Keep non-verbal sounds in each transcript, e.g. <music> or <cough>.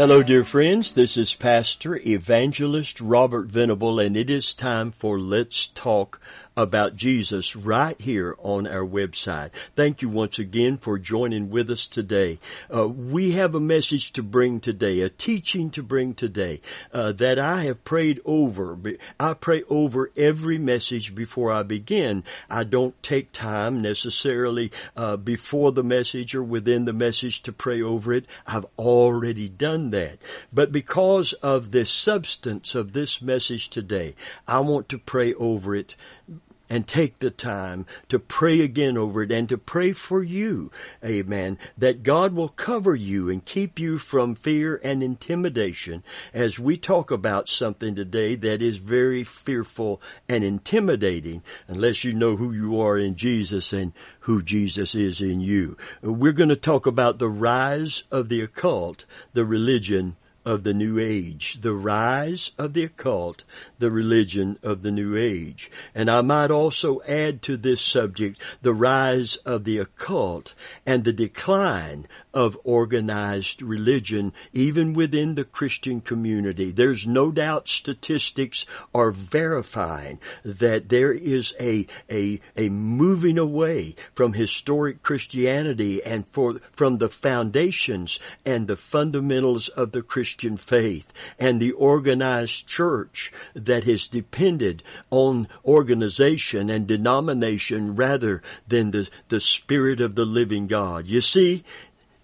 Hello, dear friends. This is Pastor Evangelist Robert Venable, and it is time for Let's Talk about Jesus right here on our website. Thank you once again for joining with us today. Uh, we have a message to bring today, a teaching to bring today uh, that I have prayed over. I pray over every message before I begin. I don't take time necessarily uh, before the message or within the message to pray over it. I've already done that. But because of the substance of this message today, I want to pray over it and take the time to pray again over it and to pray for you. Amen. That God will cover you and keep you from fear and intimidation as we talk about something today that is very fearful and intimidating unless you know who you are in Jesus and who Jesus is in you. We're going to talk about the rise of the occult, the religion of the New Age, the rise of the occult, the religion of the New Age. And I might also add to this subject the rise of the occult and the decline of organized religion, even within the Christian community. There's no doubt statistics are verifying that there is a, a, a moving away from historic Christianity and for, from the foundations and the fundamentals of the Christian faith and the organized church that has depended on organization and denomination rather than the, the spirit of the living God. You see,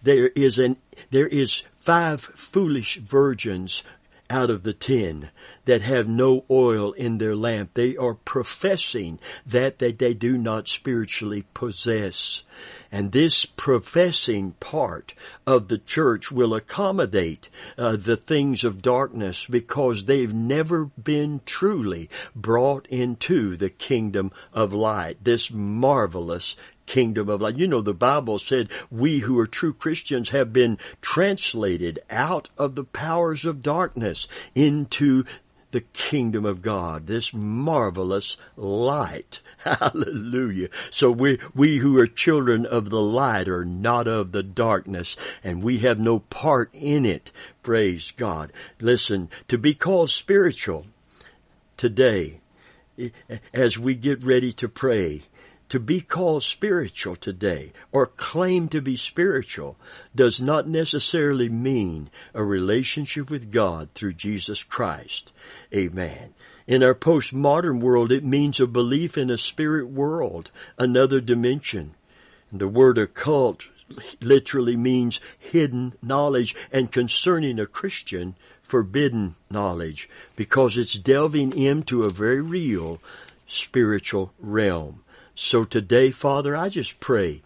there is an, there is five foolish virgins out of the ten that have no oil in their lamp. They are professing that that they do not spiritually possess. And this professing part of the church will accommodate uh, the things of darkness because they've never been truly brought into the kingdom of light. This marvelous kingdom of light. You know, the Bible said we who are true Christians have been translated out of the powers of darkness into the kingdom of God, this marvelous light. <laughs> Hallelujah. So we, we who are children of the light are not of the darkness and we have no part in it. Praise God. Listen, to be called spiritual today, as we get ready to pray, to be called spiritual today or claim to be spiritual does not necessarily mean a relationship with God through Jesus Christ. Amen. In our postmodern world, it means a belief in a spirit world, another dimension. The word occult literally means hidden knowledge and concerning a Christian, forbidden knowledge because it's delving into a very real spiritual realm. So today, Father, I just pray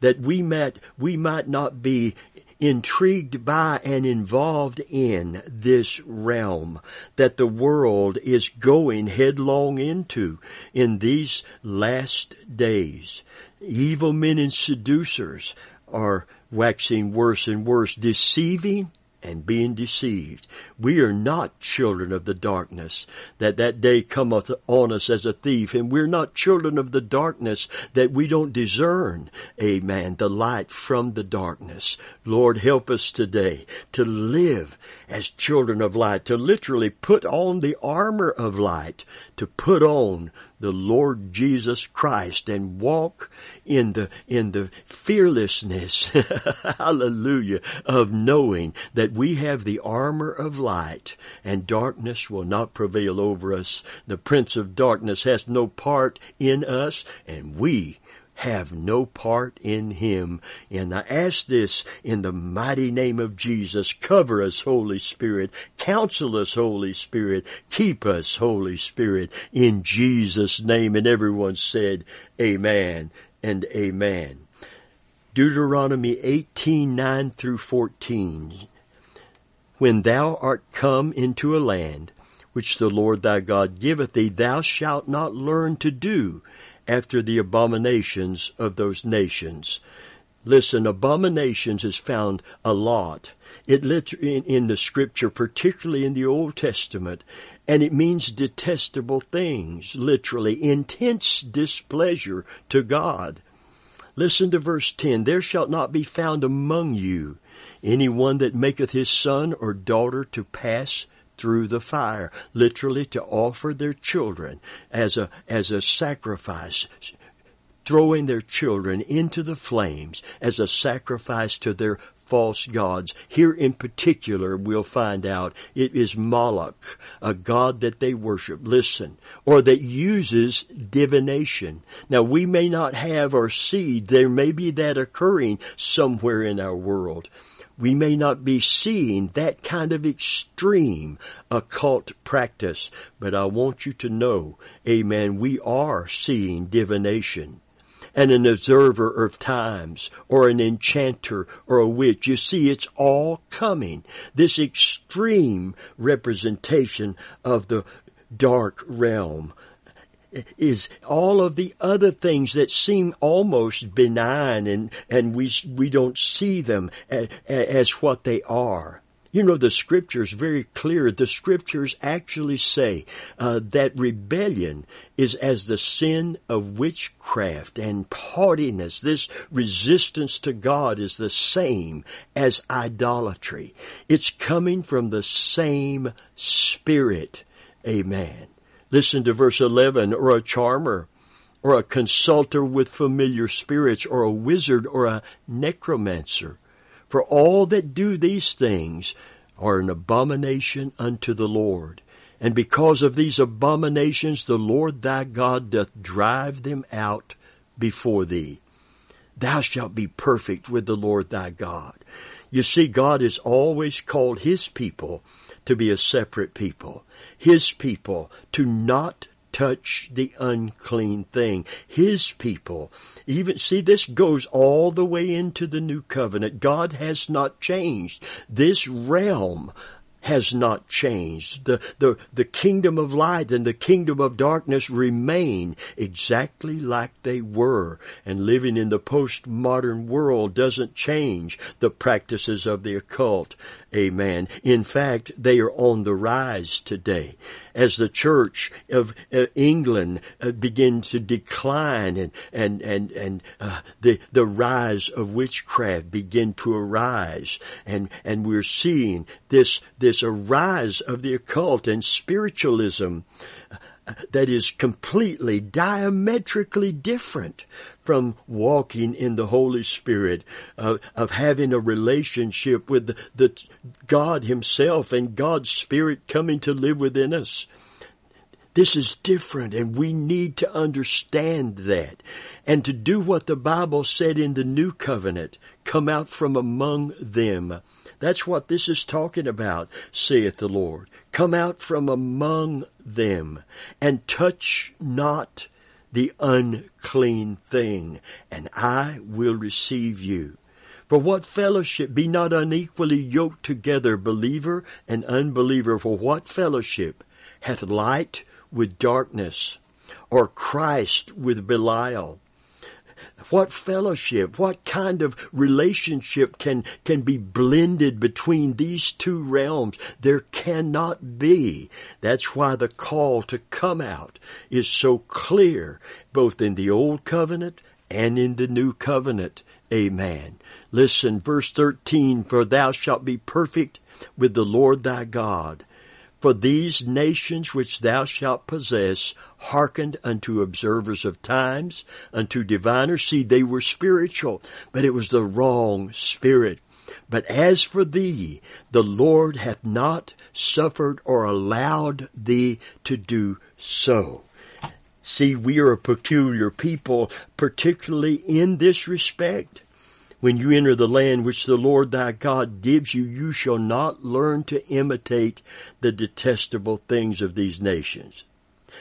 that we might, we might not be intrigued by and involved in this realm that the world is going headlong into in these last days. Evil men and seducers are waxing worse and worse, deceiving and being deceived. We are not children of the darkness, that that day cometh on us as a thief, and we're not children of the darkness, that we don't discern, amen, the light from the darkness. Lord, help us today to live as children of light, to literally put on the armor of light, to put on the Lord Jesus Christ and walk in the, in the fearlessness, <laughs> hallelujah, of knowing that we have the armor of light and darkness will not prevail over us. The prince of darkness has no part in us and we have no part in him. And I ask this in the mighty name of Jesus. Cover us, Holy Spirit. Counsel us, Holy Spirit. Keep us, Holy Spirit, in Jesus' name. And everyone said, Amen and Amen. Deuteronomy 18, 9 through 14. When thou art come into a land which the Lord thy God giveth thee, thou shalt not learn to do after the abominations of those nations. Listen, abominations is found a lot. It literally in, in the scripture, particularly in the Old Testament, and it means detestable things, literally intense displeasure to God. Listen to verse 10. There shall not be found among you any one that maketh his son or daughter to pass through the fire, literally to offer their children as a, as a sacrifice, throwing their children into the flames as a sacrifice to their false gods. Here in particular, we'll find out it is Moloch, a god that they worship. Listen, or that uses divination. Now we may not have or see, there may be that occurring somewhere in our world. We may not be seeing that kind of extreme occult practice, but I want you to know, amen, we are seeing divination and an observer of times or an enchanter or a witch. You see, it's all coming. This extreme representation of the dark realm is all of the other things that seem almost benign and, and we, we don't see them as, as what they are. You know, the scriptures very clear. The scriptures actually say uh, that rebellion is as the sin of witchcraft and haughtiness. This resistance to God is the same as idolatry. It's coming from the same spirit. Amen. Listen to verse 11, or a charmer, or a consulter with familiar spirits, or a wizard, or a necromancer for all that do these things are an abomination unto the Lord. And because of these abominations, the Lord thy God doth drive them out before thee. Thou shalt be perfect with the Lord thy God. You see, God has always called His people to be a separate people. His people to not touch the unclean thing. His people. Even, see, this goes all the way into the new covenant. God has not changed. This realm has not changed. The, the, the kingdom of light and the kingdom of darkness remain exactly like they were. And living in the postmodern world doesn't change the practices of the occult. Amen. In fact, they are on the rise today. As the church of uh, England uh, begins to decline and, and, and, and, uh, the, the rise of witchcraft begin to arise. And, and we're seeing this, this arise of the occult and spiritualism that is completely diametrically different from walking in the Holy Spirit, uh, of having a relationship with the, the God Himself and God's Spirit coming to live within us. This is different and we need to understand that and to do what the Bible said in the new covenant, come out from among them. That's what this is talking about, saith the Lord. Come out from among them and touch not the unclean thing, and I will receive you. For what fellowship be not unequally yoked together, believer and unbeliever? For what fellowship hath light with darkness, or Christ with Belial? What fellowship, what kind of relationship can, can be blended between these two realms? There cannot be. That's why the call to come out is so clear, both in the Old Covenant and in the New Covenant. Amen. Listen, verse 13, for thou shalt be perfect with the Lord thy God. For these nations which thou shalt possess hearkened unto observers of times, unto diviners. See, they were spiritual, but it was the wrong spirit. But as for thee, the Lord hath not suffered or allowed thee to do so. See, we are a peculiar people, particularly in this respect. When you enter the land which the Lord thy God gives you, you shall not learn to imitate the detestable things of these nations.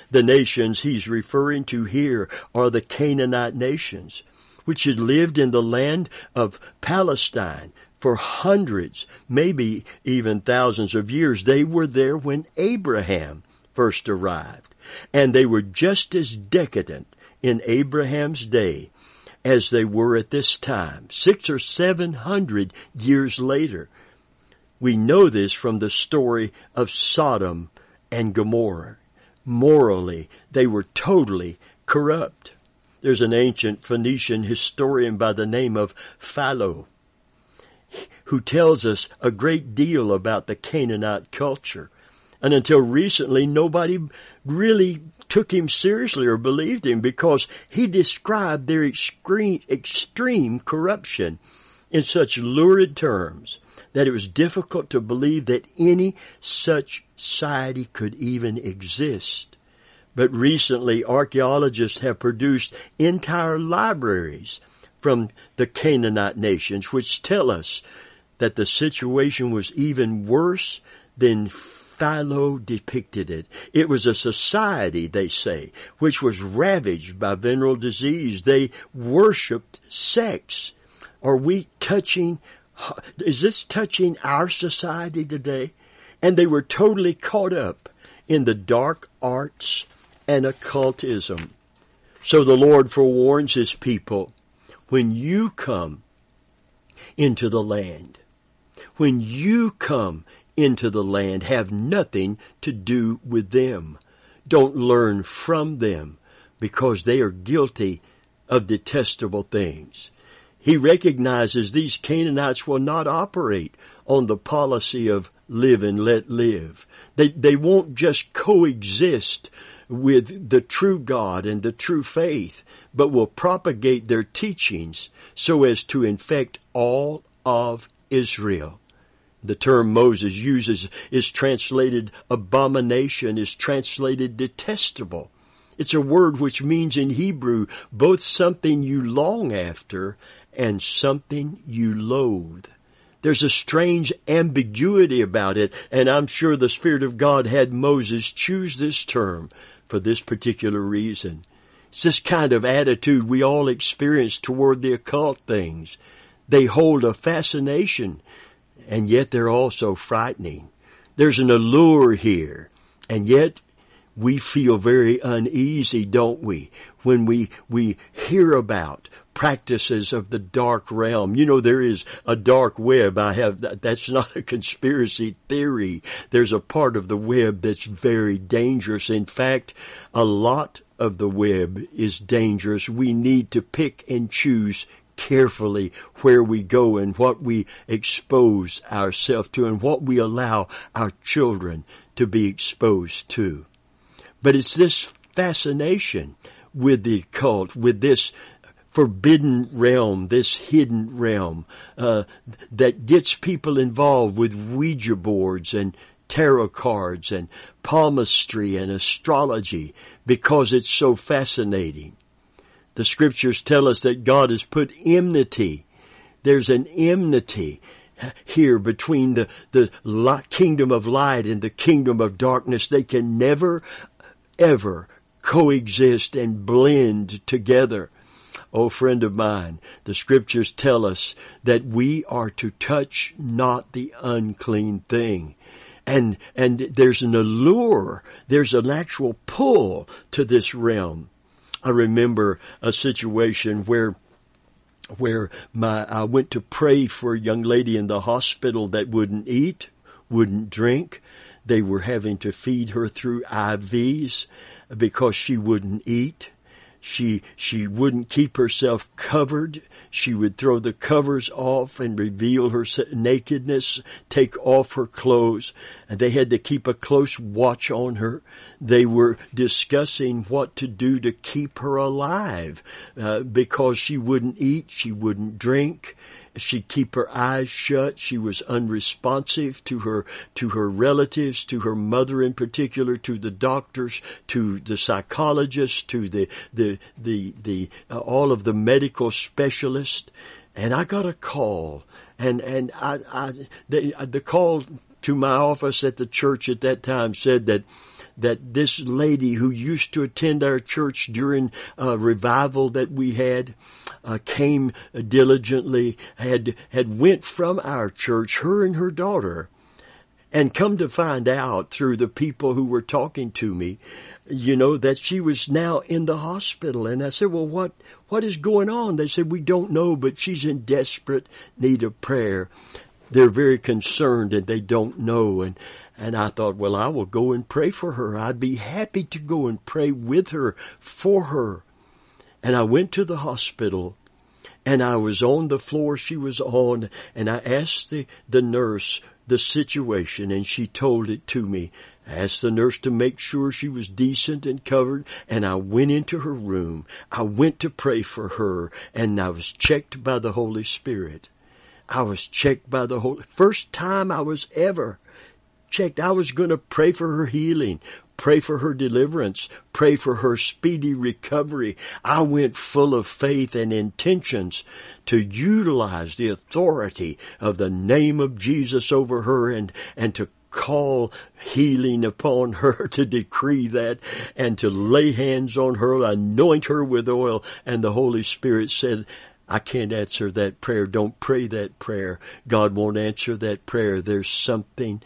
The nations he's referring to here are the Canaanite nations, which had lived in the land of Palestine for hundreds, maybe even thousands of years. They were there when Abraham first arrived. And they were just as decadent in Abraham's day as they were at this time, six or seven hundred years later. We know this from the story of Sodom and Gomorrah. Morally, they were totally corrupt. There's an ancient Phoenician historian by the name of Philo. who tells us a great deal about the Canaanite culture. And until recently, nobody really took him seriously or believed him because he described their extreme, extreme corruption in such lurid terms that it was difficult to believe that any such society could even exist. But recently, archaeologists have produced entire libraries from the Canaanite nations which tell us that the situation was even worse than Philo depicted it. It was a society, they say, which was ravaged by venereal disease. They worshipped sex. Are we touching, is this touching our society today? And they were totally caught up in the dark arts and occultism. So the Lord forewarns his people, when you come into the land, when you come into the land, have nothing to do with them. Don't learn from them because they are guilty of detestable things. He recognizes these Canaanites will not operate on the policy of live and let live. They, they won't just coexist with the true God and the true faith, but will propagate their teachings so as to infect all of Israel. The term Moses uses is translated abomination, is translated detestable. It's a word which means in Hebrew both something you long after and something you loathe. There's a strange ambiguity about it, and I'm sure the Spirit of God had Moses choose this term for this particular reason. It's this kind of attitude we all experience toward the occult things. They hold a fascination and yet they're also frightening. There's an allure here, and yet we feel very uneasy, don't we, when we, we hear about practices of the dark realm. You know, there is a dark web. I have, that's not a conspiracy theory. There's a part of the web that's very dangerous. In fact, a lot of the web is dangerous. We need to pick and choose carefully where we go and what we expose ourselves to and what we allow our children to be exposed to. But it's this fascination with the occult, with this forbidden realm, this hidden realm, uh, that gets people involved with Ouija boards and tarot cards and palmistry and astrology because it's so fascinating. The scriptures tell us that God has put enmity. There's an enmity here between the, the kingdom of light and the kingdom of darkness. They can never, ever coexist and blend together. Oh, friend of mine, the scriptures tell us that we are to touch not the unclean thing. And, and there's an allure, there's an actual pull to this realm. I remember a situation where where my I went to pray for a young lady in the hospital that wouldn't eat, wouldn't drink. They were having to feed her through IVs because she wouldn't eat. She she wouldn't keep herself covered. She would throw the covers off and reveal her nakedness, take off her clothes, and they had to keep a close watch on her. They were discussing what to do to keep her alive uh, because she wouldn't eat, she wouldn't drink, She'd keep her eyes shut. She was unresponsive to her, to her relatives, to her mother in particular, to the doctors, to the psychologists, to the, the, the, the, uh, all of the medical specialists. And I got a call and, and I, I, the, the call to my office at the church at that time said that that this lady who used to attend our church during a revival that we had uh, came diligently had had went from our church her and her daughter and come to find out through the people who were talking to me you know that she was now in the hospital. And I said well what what is going on? They said we don't know but she's in desperate need of prayer. They're very concerned and they don't know. And and I thought, well, I will go and pray for her. I'd be happy to go and pray with her, for her. And I went to the hospital and I was on the floor she was on and I asked the, the nurse the situation and she told it to me. I asked the nurse to make sure she was decent and covered and I went into her room. I went to pray for her and I was checked by the Holy Spirit. I was checked by the Holy, first time I was ever checked. I was going to pray for her healing, pray for her deliverance, pray for her speedy recovery. I went full of faith and intentions to utilize the authority of the name of Jesus over her and, and to call healing upon <laughs> her to decree that and to lay hands on her, anoint her with oil. And the Holy Spirit said, I can't answer that prayer. Don't pray that prayer. God won't answer that prayer. There's something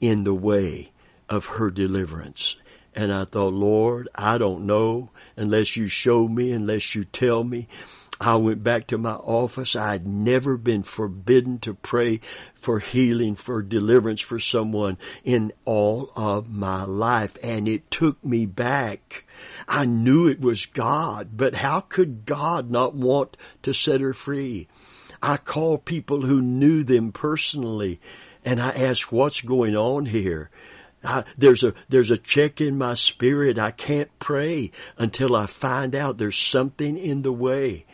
in the way of her deliverance. And I thought, Lord, I don't know unless you show me, unless you tell me. I went back to my office. I had never been forbidden to pray for healing, for deliverance for someone in all of my life. And it took me back. I knew it was God, but how could God not want to set her free? I called people who knew them personally and I asked, what's going on here? I, there's a there's a check in my spirit. I can't pray until I find out there's something in the way.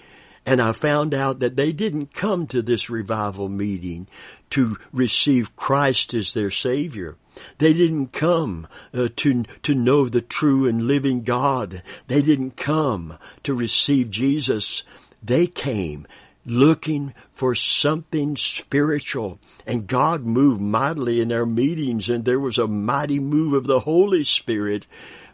And I found out that they didn't come to this revival meeting to receive Christ as their Savior. They didn't come uh, to to know the true and living God. They didn't come to receive Jesus. They came looking for something spiritual. And God moved mightily in their meetings and there was a mighty move of the Holy Spirit.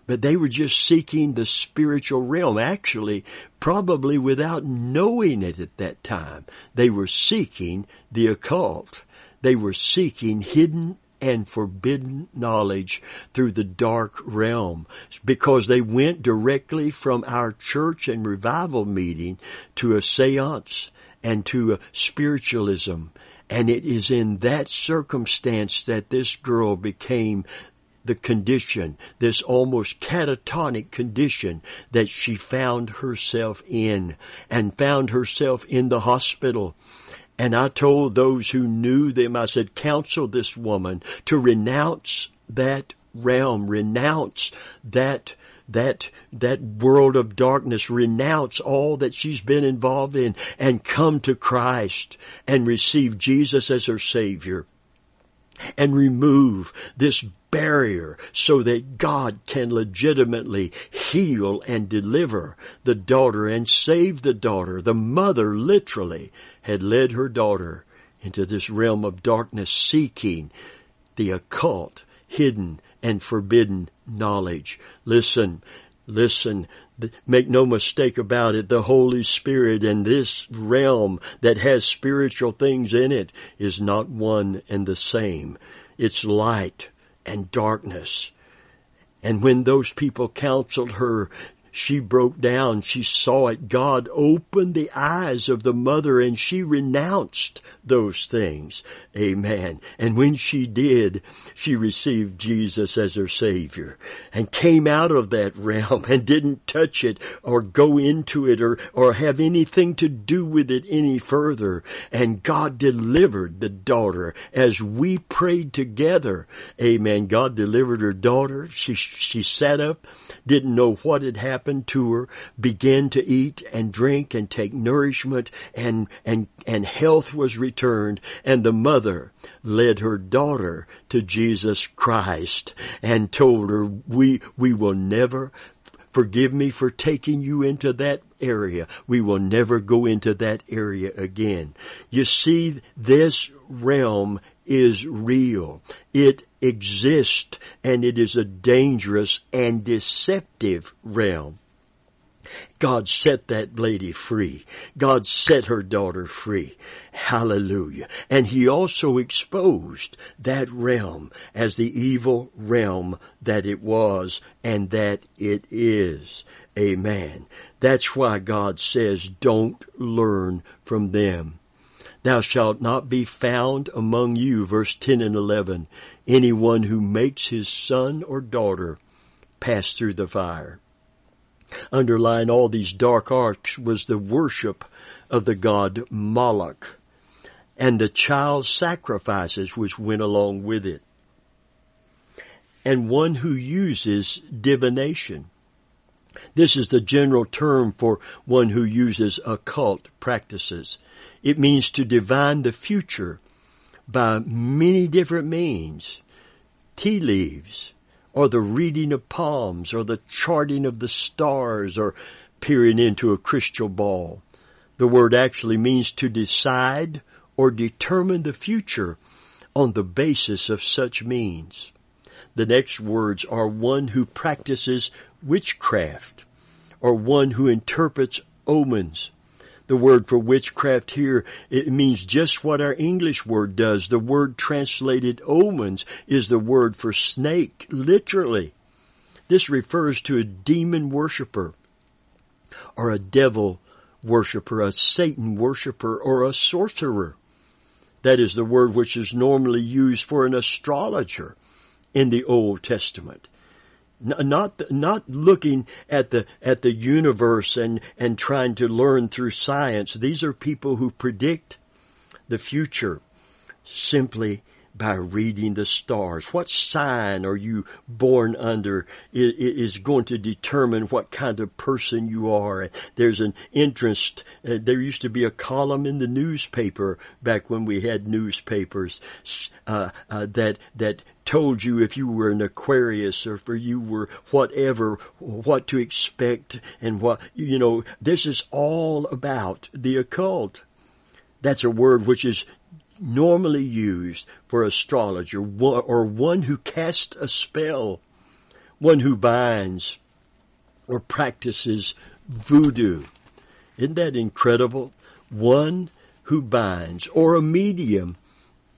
But they were just seeking the spiritual realm. Actually, probably without knowing it at that time. They were seeking the occult. They were seeking hidden and forbidden knowledge through the dark realm because they went directly from our church and revival meeting to a seance and to spiritualism. And it is in that circumstance that this girl became the condition, this almost catatonic condition that she found herself in and found herself in the hospital. And I told those who knew them, I said, counsel this woman to renounce that realm, renounce that that, that world of darkness, renounce all that she's been involved in and come to Christ and receive Jesus as her Savior and remove this barrier so that God can legitimately heal and deliver the daughter and save the daughter. The mother literally had led her daughter into this realm of darkness seeking the occult, hidden, and forbidden knowledge. Listen, listen, make no mistake about it, the Holy Spirit and this realm that has spiritual things in it is not one and the same. It's light and darkness. And when those people counseled her she broke down. She saw it. God opened the eyes of the mother and she renounced those things. Amen. And when she did, she received Jesus as her Savior and came out of that realm and didn't touch it or go into it or, or have anything to do with it any further. And God delivered the daughter as we prayed together. Amen. God delivered her daughter. She, she sat up, didn't know what had happened happened to her, began to eat and drink and take nourishment and, and, and health was returned and the mother led her daughter to Jesus Christ and told her, we, we will never Forgive me for taking you into that area. We will never go into that area again. You see, this realm is real. It exists and it is a dangerous and deceptive realm. God set that lady free. God set her daughter free. Hallelujah. And he also exposed that realm as the evil realm that it was and that it is. Amen. That's why God says, don't learn from them. Thou shalt not be found among you, verse 10 and 11, anyone who makes his son or daughter pass through the fire. Underlying all these dark arts was the worship of the god Moloch and the child sacrifices which went along with it. And one who uses divination. This is the general term for one who uses occult practices. It means to divine the future by many different means. Tea leaves, or the reading of palms, or the charting of the stars, or peering into a crystal ball. The word actually means to decide or determine the future on the basis of such means. The next words are one who practices witchcraft or one who interprets omens. The word for witchcraft here, it means just what our English word does. The word translated omens is the word for snake, literally. This refers to a demon worshiper or a devil worshiper, a Satan worshiper, or a sorcerer. That is the word which is normally used for an astrologer in the Old Testament. Not, not looking at the, at the universe and, and trying to learn through science. These are people who predict the future simply by reading the stars. What sign are you born under is going to determine what kind of person you are. There's an interest. Uh, there used to be a column in the newspaper back when we had newspapers uh, uh, that that told you if you were an Aquarius or if you were whatever, what to expect and what, you know, this is all about the occult. That's a word which is normally used for astrologer or one who casts a spell, one who binds or practices voodoo. Isn't that incredible? One who binds or a medium.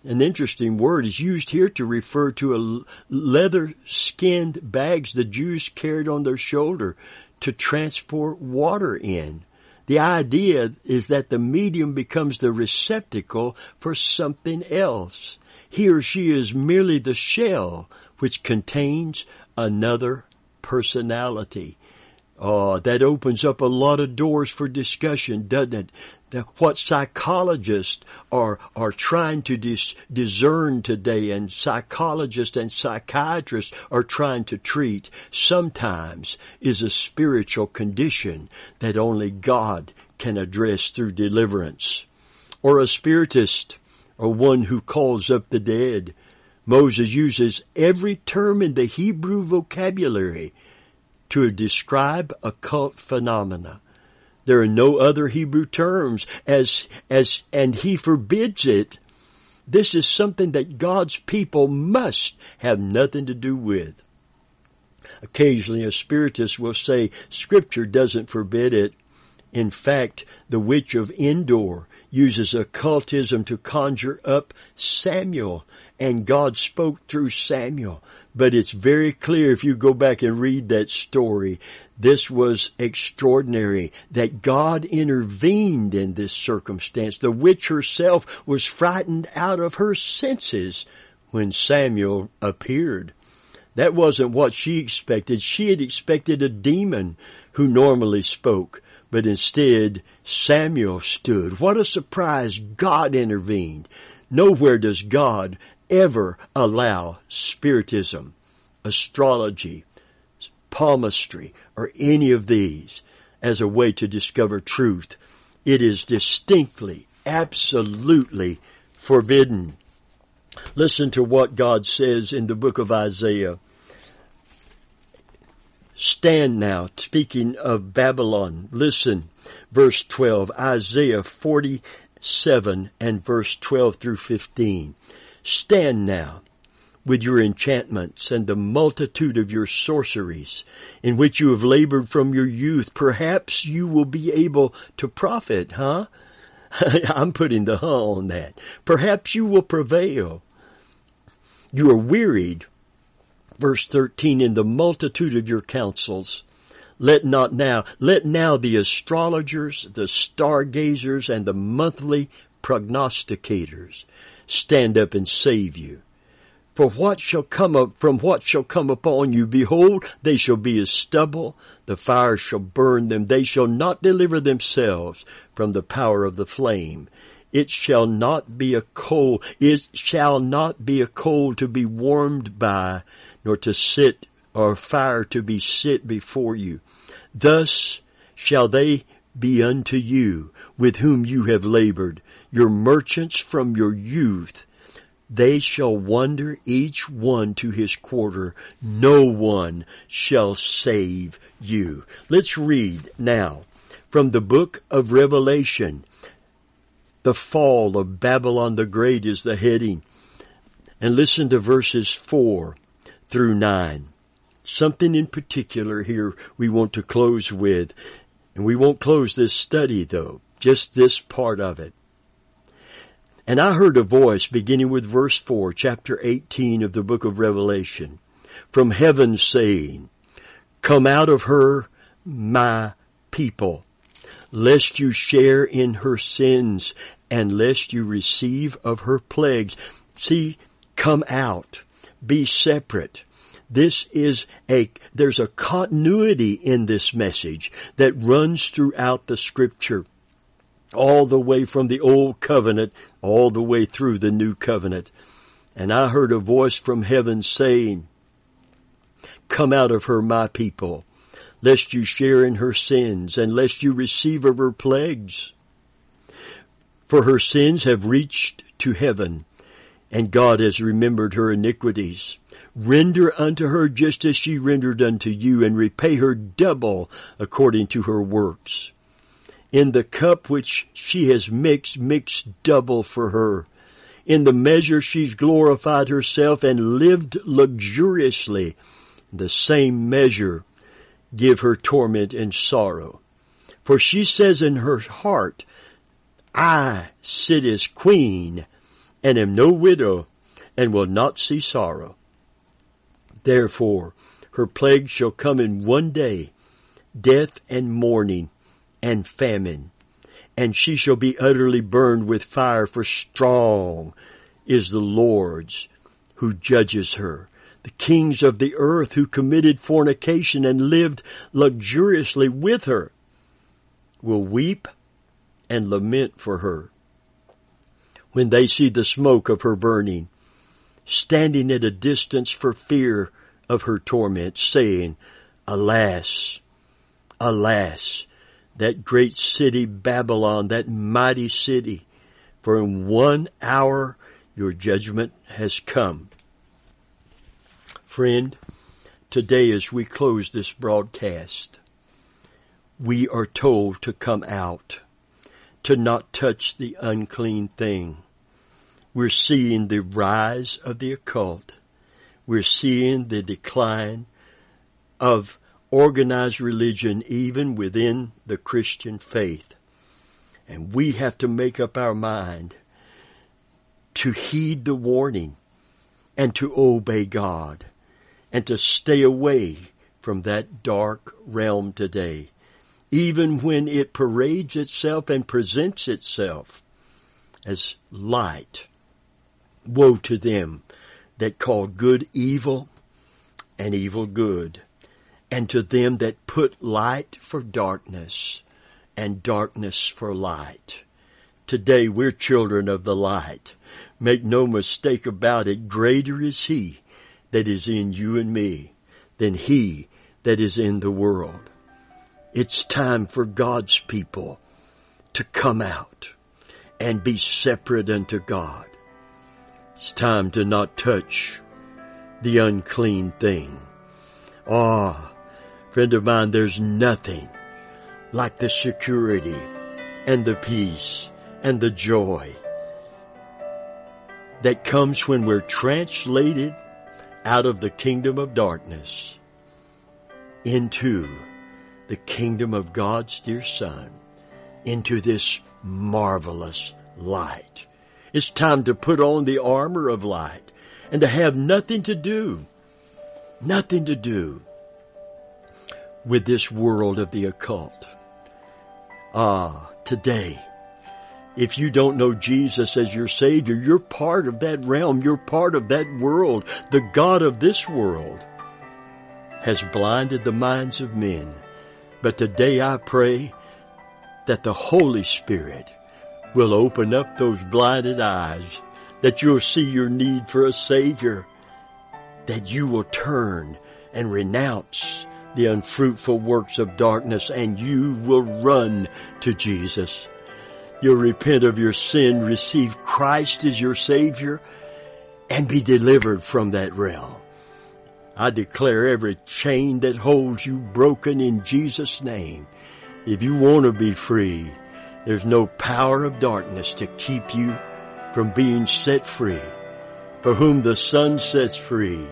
An interesting word is used here to refer to a leather skinned bags the Jews carried on their shoulder to transport water in. The idea is that the medium becomes the receptacle for something else. He or she is merely the shell which contains another personality. Oh, that opens up a lot of doors for discussion, doesn't it? what psychologists are are trying to dis, discern today, and psychologists and psychiatrists are trying to treat, sometimes is a spiritual condition that only God can address through deliverance, or a spiritist, or one who calls up the dead. Moses uses every term in the Hebrew vocabulary to describe occult phenomena. There are no other Hebrew terms as, as, and he forbids it. This is something that God's people must have nothing to do with. Occasionally a spiritist will say scripture doesn't forbid it. In fact, the witch of Endor uses occultism to conjure up Samuel and God spoke through Samuel. But it's very clear if you go back and read that story, this was extraordinary that God intervened in this circumstance. The witch herself was frightened out of her senses when Samuel appeared. That wasn't what she expected. She had expected a demon who normally spoke, but instead Samuel stood. What a surprise. God intervened. Nowhere does God ever allow spiritism, astrology, palmistry, or any of these as a way to discover truth. It is distinctly, absolutely forbidden. Listen to what God says in the book of Isaiah. Stand now, speaking of Babylon. Listen, verse 12, Isaiah 47 and verse 12 through 15. Stand now with your enchantments and the multitude of your sorceries in which you have labored from your youth. Perhaps you will be able to profit, huh? <laughs> I'm putting the huh on that. Perhaps you will prevail. You are wearied. Verse 13, in the multitude of your counsels. Let not now, let now the astrologers, the stargazers, and the monthly prognosticators stand up and save you. For what shall come up from what shall come upon you? Behold, they shall be as stubble. The fire shall burn them. They shall not deliver themselves from the power of the flame. It shall not be a coal. It shall not be a coal to be warmed by, nor to sit or fire to be sit before you. Thus shall they be unto you, with whom you have labored, your merchants from your youth they shall wander each one to his quarter. No one shall save you. Let's read now from the book of Revelation. The fall of Babylon the Great is the heading. And listen to verses four through nine. Something in particular here we want to close with. And we won't close this study though, just this part of it. And I heard a voice beginning with verse 4, chapter 18 of the book of Revelation, from heaven saying, Come out of her, my people, lest you share in her sins and lest you receive of her plagues. See, come out. Be separate. This is a, there's a continuity in this message that runs throughout the scripture all the way from the old covenant, all the way through the new covenant. And I heard a voice from heaven saying, Come out of her, my people, lest you share in her sins, and lest you receive of her plagues. For her sins have reached to heaven, and God has remembered her iniquities. Render unto her just as she rendered unto you, and repay her double according to her works in the cup which she has mixed, mix double for her. In the measure she's glorified herself and lived luxuriously, the same measure give her torment and sorrow. For she says in her heart, I sit as queen and am no widow and will not see sorrow. Therefore, her plague shall come in one day, death and mourning, and famine, and she shall be utterly burned with fire, for strong is the Lord's who judges her. The kings of the earth who committed fornication and lived luxuriously with her will weep and lament for her when they see the smoke of her burning, standing at a distance for fear of her torment, saying, Alas, alas, that great city Babylon, that mighty city, for in one hour your judgment has come. Friend, today as we close this broadcast, we are told to come out, to not touch the unclean thing. We're seeing the rise of the occult. We're seeing the decline of organized religion even within the Christian faith. And we have to make up our mind to heed the warning and to obey God and to stay away from that dark realm today, even when it parades itself and presents itself as light. Woe to them that call good evil and evil good and to them that put light for darkness and darkness for light. Today we're children of the light. Make no mistake about it. Greater is he that is in you and me than he that is in the world. It's time for God's people to come out and be separate unto God. It's time to not touch the unclean thing. Ah, Friend of mine, there's nothing like the security and the peace and the joy that comes when we're translated out of the kingdom of darkness into the kingdom of God's dear Son, into this marvelous light. It's time to put on the armor of light and to have nothing to do, nothing to do with this world of the occult. Ah, today, If you don't know Jesus as your Savior, you're part of that realm. You're part of that world. The God of this world has blinded the minds of men. But today I pray that the Holy Spirit will open up those blinded eyes, that you'll see your need for a Savior, that you will turn and renounce the unfruitful works of darkness and you will run to Jesus. You'll repent of your sin, receive Christ as your Savior, and be delivered from that realm. I declare every chain that holds you broken in Jesus' name. If you want to be free, there's no power of darkness to keep you from being set free. For whom the Son sets free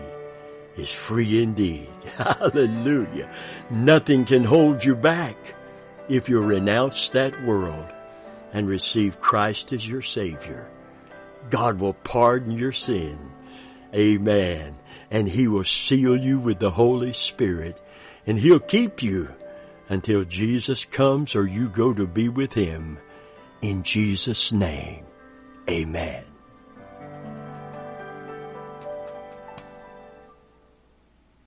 is free indeed. <laughs> Hallelujah. Nothing can hold you back if you renounce that world and receive Christ as your Savior. God will pardon your sin. Amen. And He will seal you with the Holy Spirit and He'll keep you until Jesus comes or you go to be with Him. In Jesus' name, Amen.